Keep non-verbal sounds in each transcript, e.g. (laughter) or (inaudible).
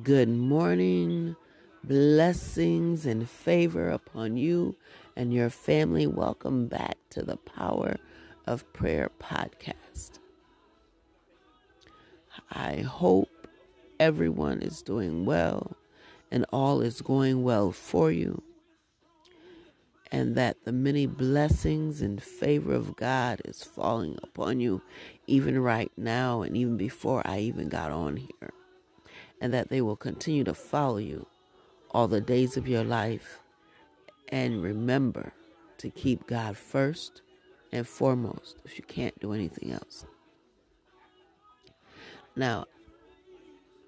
Good morning, blessings and favor upon you and your family. Welcome back to the Power of Prayer podcast. I hope everyone is doing well and all is going well for you, and that the many blessings and favor of God is falling upon you even right now and even before I even got on here and that they will continue to follow you all the days of your life. And remember to keep God first and foremost if you can't do anything else. Now,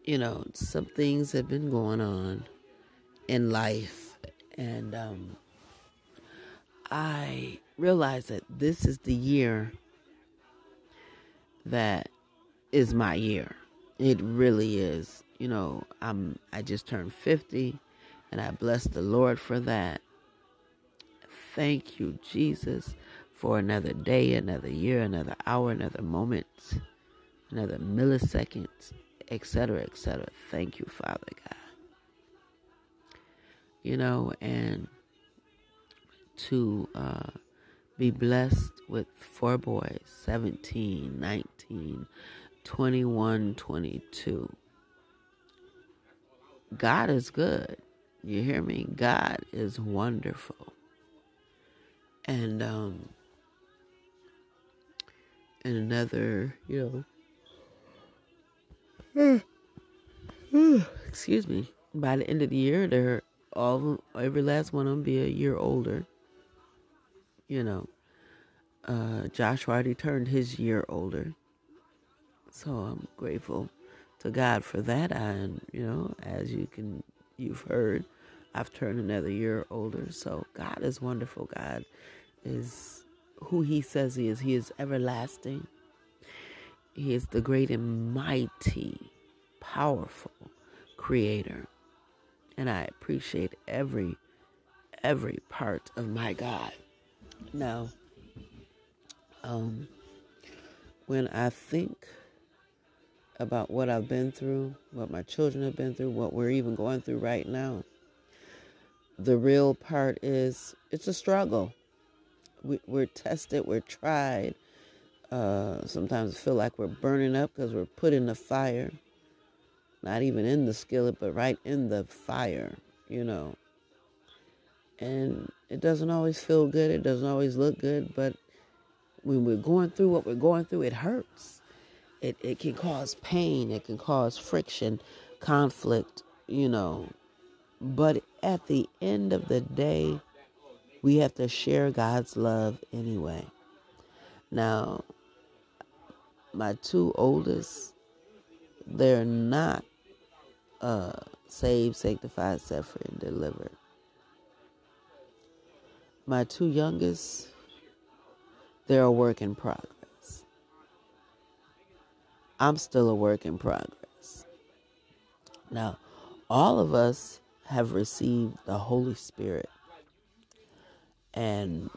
you know, some things have been going on in life, and um, I realize that this is the year that is my year. It really is you know, I'm I just turned 50 and I bless the Lord for that. Thank you, Jesus, for another day, another year, another hour, another moment, another millisecond, etc., etc. Thank you, Father God. You know, and to uh, be blessed with four boys 17, 19, 21, 22 God is good. You hear me? God is wonderful. And um and another, you know (sighs) excuse me. By the end of the year they're all every last one of them be a year older. You know. Uh Josh already turned his year older. So I'm grateful to God for that. And, you know, as you can, you've heard, I've turned another year older. So God is wonderful. God is who He says He is. He is everlasting. He is the great and mighty, powerful creator. And I appreciate every, every part of my God. Now, um, when I think about what I've been through, what my children have been through, what we're even going through right now. The real part is it's a struggle. We, are tested, we're tried. Uh, sometimes feel like we're burning up because we're put in the fire. Not even in the skillet, but right in the fire, you know. And it doesn't always feel good, it doesn't always look good, but when we're going through what we're going through, it hurts it, it can cause pain, it can cause friction, conflict, you know. But at the end of the day, we have to share God's love anyway. Now, my two oldest, they're not uh, saved, sanctified, set and delivered. My two youngest, they're a work in progress. I'm still a work in progress. Now, all of us have received the Holy Spirit. And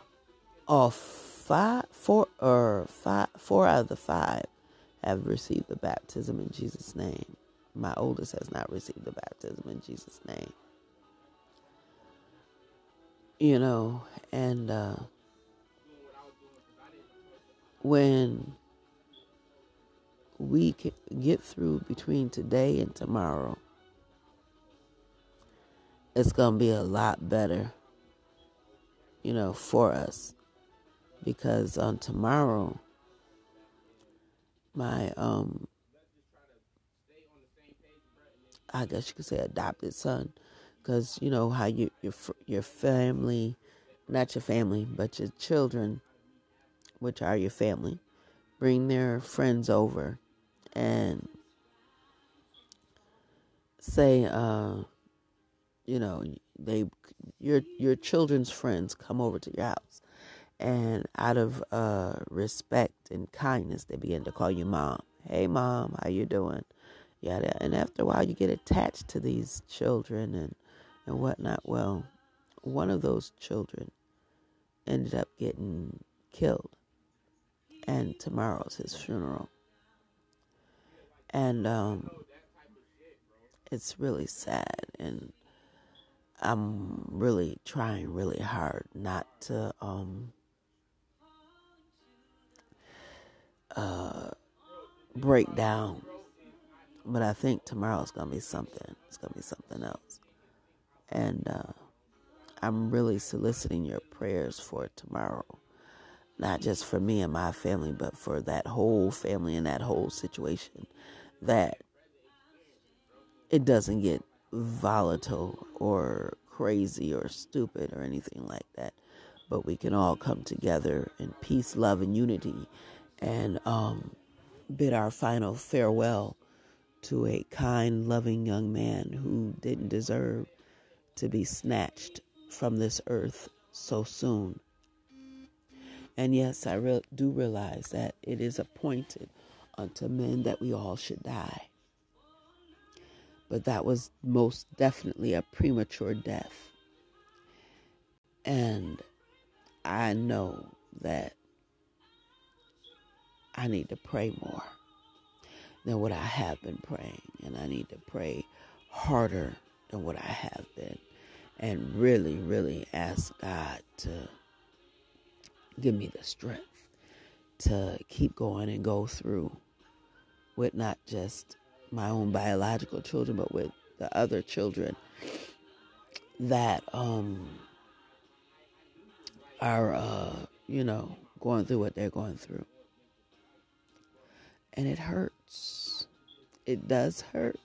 all five, four, or five, four out of the five have received the baptism in Jesus' name. My oldest has not received the baptism in Jesus' name. You know, and uh, when we can get through between today and tomorrow, it's going to be a lot better, you know, for us. Because on tomorrow, my, um, I guess you could say adopted son, because you know how you, your, your family, not your family, but your children, which are your family, bring their friends over and say, uh, you know, they your your children's friends come over to your house, and out of uh, respect and kindness, they begin to call you mom. Hey, mom, how you doing? Yeah, and after a while, you get attached to these children and and whatnot. Well, one of those children ended up getting killed, and tomorrow's his funeral and um, it's really sad and I'm really trying really hard not to um uh break down. But I think tomorrow's gonna be something. It's gonna be something else. And uh I'm really soliciting your prayers for tomorrow. Not just for me and my family, but for that whole family and that whole situation. That it doesn't get volatile or crazy or stupid or anything like that. But we can all come together in peace, love, and unity and um, bid our final farewell to a kind, loving young man who didn't deserve to be snatched from this earth so soon. And yes, I re- do realize that it is appointed unto men that we all should die but that was most definitely a premature death. And I know that I need to pray more than what I have been praying. And I need to pray harder than what I have been. And really, really ask God to give me the strength to keep going and go through with not just my own biological children, but with the other children that um, are, uh, you know, going through what they're going through. And it hurts. It does hurt.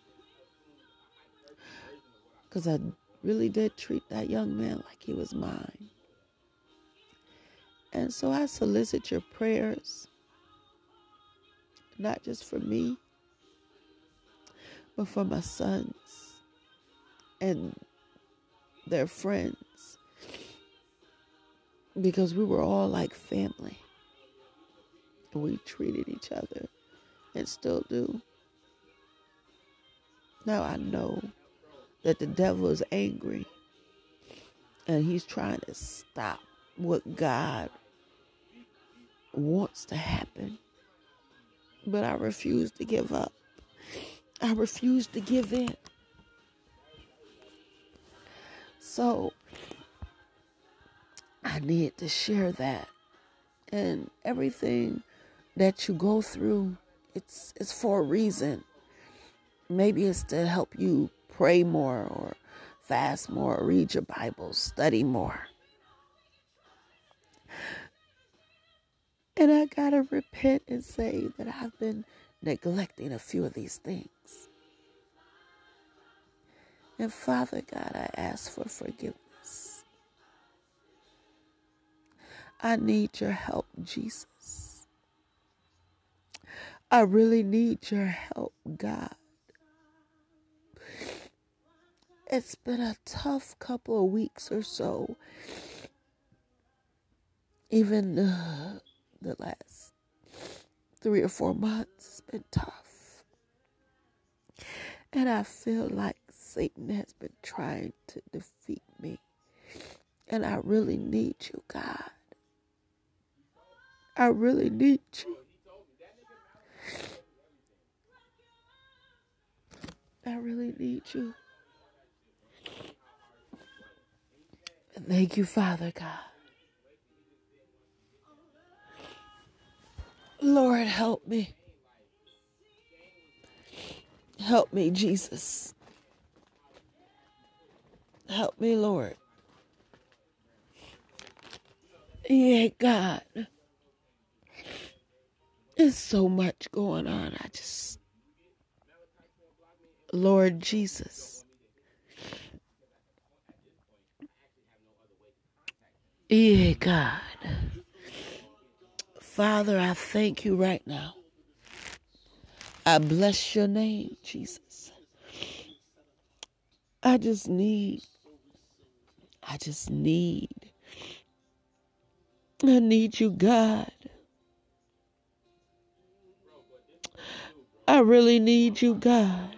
Because I really did treat that young man like he was mine. And so I solicit your prayers, not just for me, but for my sons and their friends because we were all like family and we treated each other and still do. Now I know that the devil is angry and he's trying to stop what God wants to happen. But I refuse to give up. I refuse to give in. So I need to share that. And everything that you go through, it's it's for a reason. Maybe it's to help you pray more or fast more, read your Bible, study more. And I gotta repent and say that I've been neglecting a few of these things. And Father God, I ask for forgiveness. I need your help, Jesus. I really need your help, God. It's been a tough couple of weeks or so. Even uh, the last three or four months has been tough. And I feel like Satan has been trying to defeat me. And I really need you, God. I really need you. I really need you. Thank you, Father God. Lord, help me. Help me, Jesus. Help me, Lord. Yeah, God. There's so much going on. I just, Lord Jesus. Yeah, God. Father, I thank you right now. I bless your name, Jesus. I just need I just need, I need you, God. I really need you, God.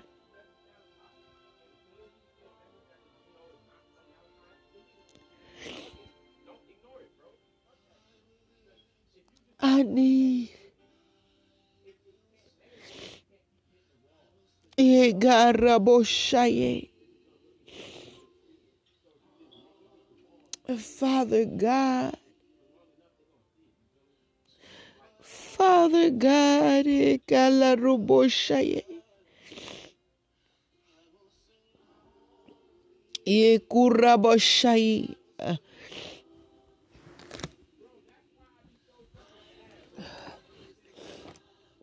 Father God, Father God.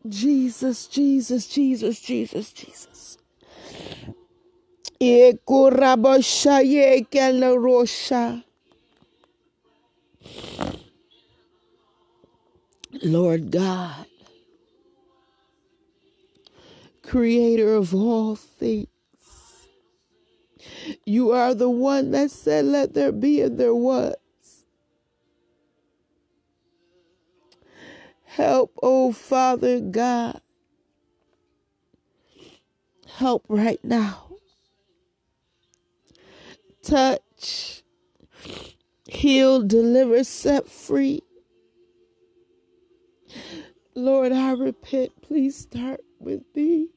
Jesus, Jesus, Jesus, Jesus, Jesus. Ekuraboshaye Galarosha. Lord God, creator of all things, you are the one that said, Let there be, and there was. Help, oh Father God. Help right now. Touch, heal, deliver, set free. Lord, I repent. Please start with me.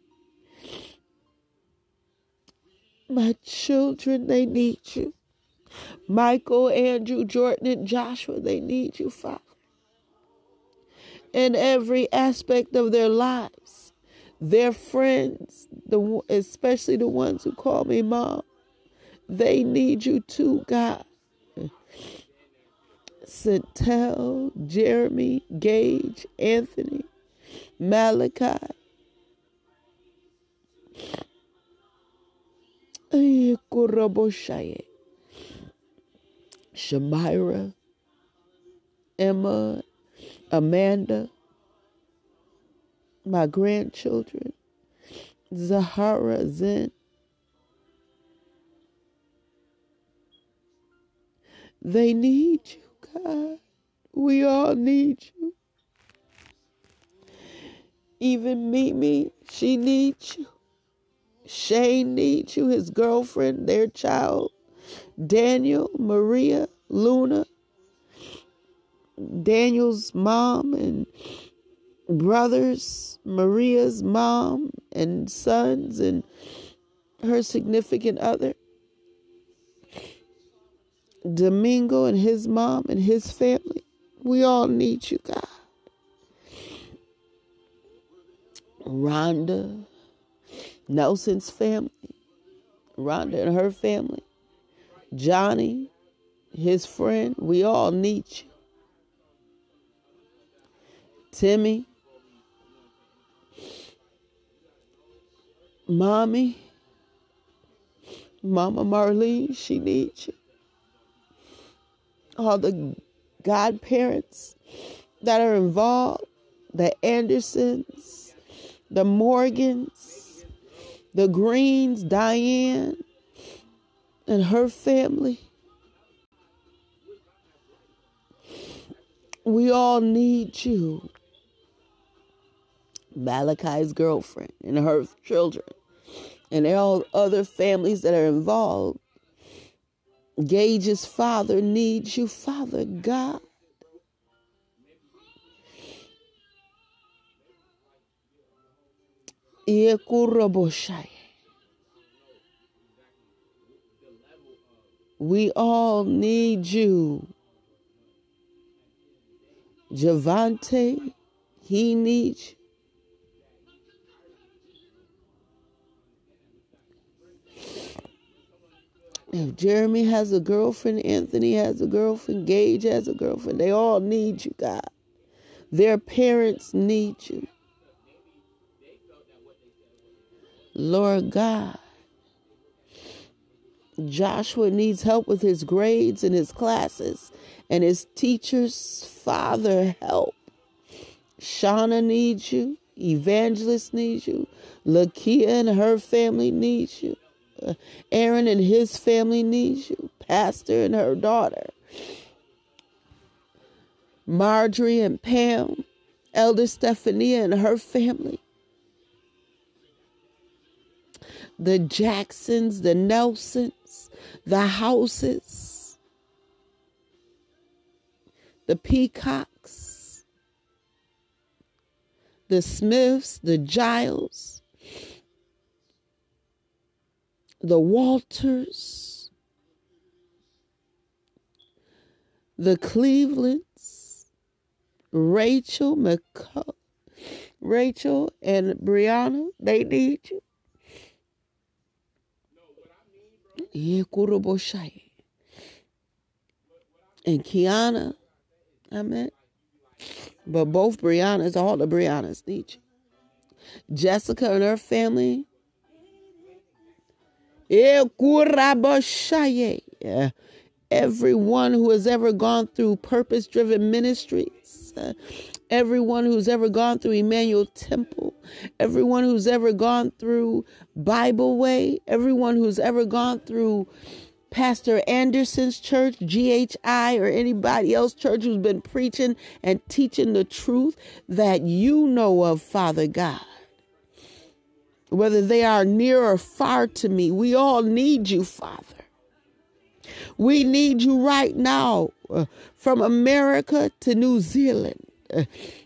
My children, they need you. Michael, Andrew, Jordan, and Joshua, they need you, Father. In every aspect of their lives, their friends, the especially the ones who call me mom, they need you too, God. Centel, Jeremy, Gage, Anthony, Malachi. Shamira, Emma, Amanda, my grandchildren, Zahara, Zen. They need you. God, we all need you. Even Mimi, she needs you. Shane needs you, his girlfriend, their child. Daniel, Maria, Luna, Daniel's mom and brothers, Maria's mom and sons, and her significant other. Domingo and his mom and his family. We all need you, God. Rhonda, Nelson's family, Rhonda and her family, Johnny, his friend, we all need you. Timmy, Mommy, Mama Marlene, she needs you all the godparents that are involved, the Andersons, the Morgans, the Greens, Diane, and her family. We all need you. Malachi's girlfriend and her children, and all other families that are involved Gage's father needs you, Father God. We all need you. Javante, he needs you. If Jeremy has a girlfriend, Anthony has a girlfriend, Gage has a girlfriend, they all need you, God. Their parents need you. Lord God, Joshua needs help with his grades and his classes and his teachers. Father, help. Shauna needs you. Evangelist needs you. Lakia and her family needs you. Aaron and his family needs you. Pastor and her daughter. Marjorie and Pam. Elder Stephania and her family. The Jacksons, the Nelsons, the Houses, the Peacocks, the Smiths, the Giles, the Walters, the Clevelands, Rachel McCullough, Rachel and Brianna, they need you. And Kiana, I meant. But both Briannas, all the Briannas need you. Jessica and her family. Everyone who has ever gone through purpose driven ministries, uh, everyone who's ever gone through Emmanuel Temple, everyone who's ever gone through Bible Way, everyone who's ever gone through Pastor Anderson's church, GHI, or anybody else church who's been preaching and teaching the truth that you know of, Father God. Whether they are near or far to me, we all need you, Father. We need you right now uh, from America to New Zealand. Uh,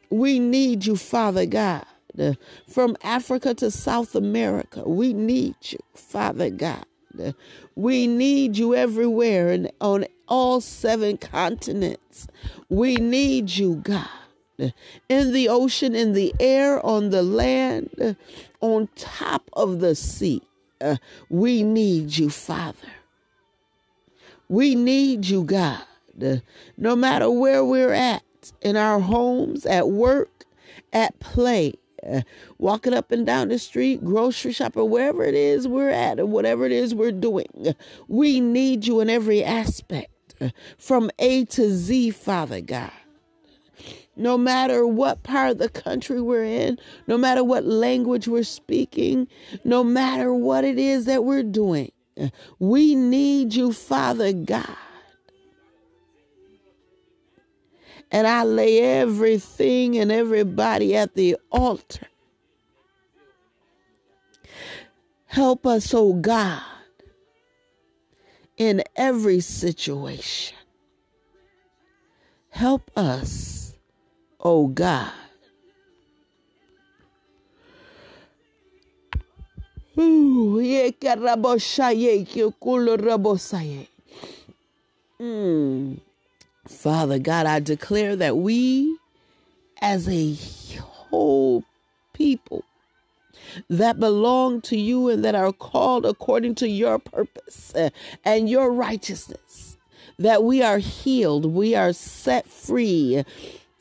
we need you, Father God. Uh, from Africa to South America, we need you, Father God. We need you everywhere and on all seven continents. We need you, God. In the ocean, in the air, on the land, on top of the sea. Uh, we need you, Father. We need you, God. Uh, no matter where we're at, in our homes, at work, at play, uh, walking up and down the street, grocery shopping, wherever it is we're at, or whatever it is we're doing. We need you in every aspect, uh, from A to Z, Father God. No matter what part of the country we're in, no matter what language we're speaking, no matter what it is that we're doing, we need you, Father God. and I lay everything and everybody at the altar. Help us, oh God, in every situation. Help us, oh God. Mm. Father God, I declare that we as a whole people that belong to you and that are called according to your purpose uh, and your righteousness, that we are healed, we are set free,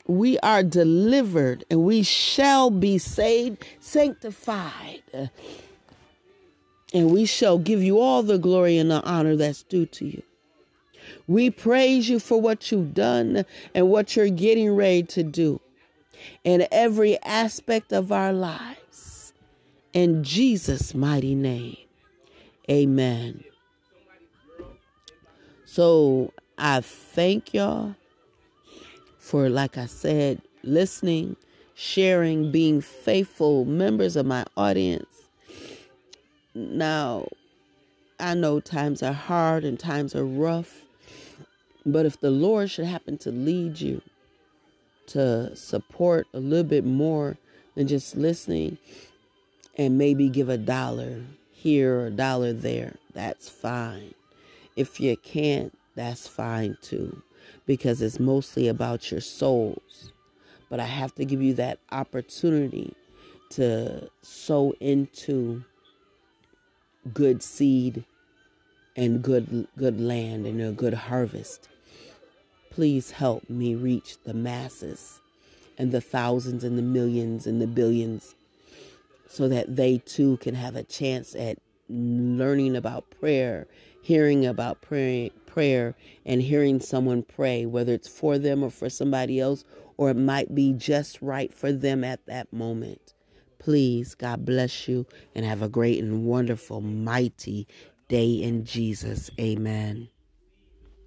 we are delivered, and we shall be saved, sanctified. And we shall give you all the glory and the honor that's due to you. We praise you for what you've done and what you're getting ready to do in every aspect of our lives. In Jesus' mighty name, amen. So I thank y'all for, like I said, listening, sharing, being faithful members of my audience. Now, I know times are hard and times are rough. But if the Lord should happen to lead you to support a little bit more than just listening and maybe give a dollar here or a dollar there, that's fine. If you can't, that's fine too, because it's mostly about your souls. But I have to give you that opportunity to sow into good seed and good good land and a good harvest. Please help me reach the masses and the thousands and the millions and the billions so that they too can have a chance at learning about prayer, hearing about prayer, prayer and hearing someone pray, whether it's for them or for somebody else, or it might be just right for them at that moment. Please, God bless you and have a great and wonderful, mighty day in Jesus. Amen.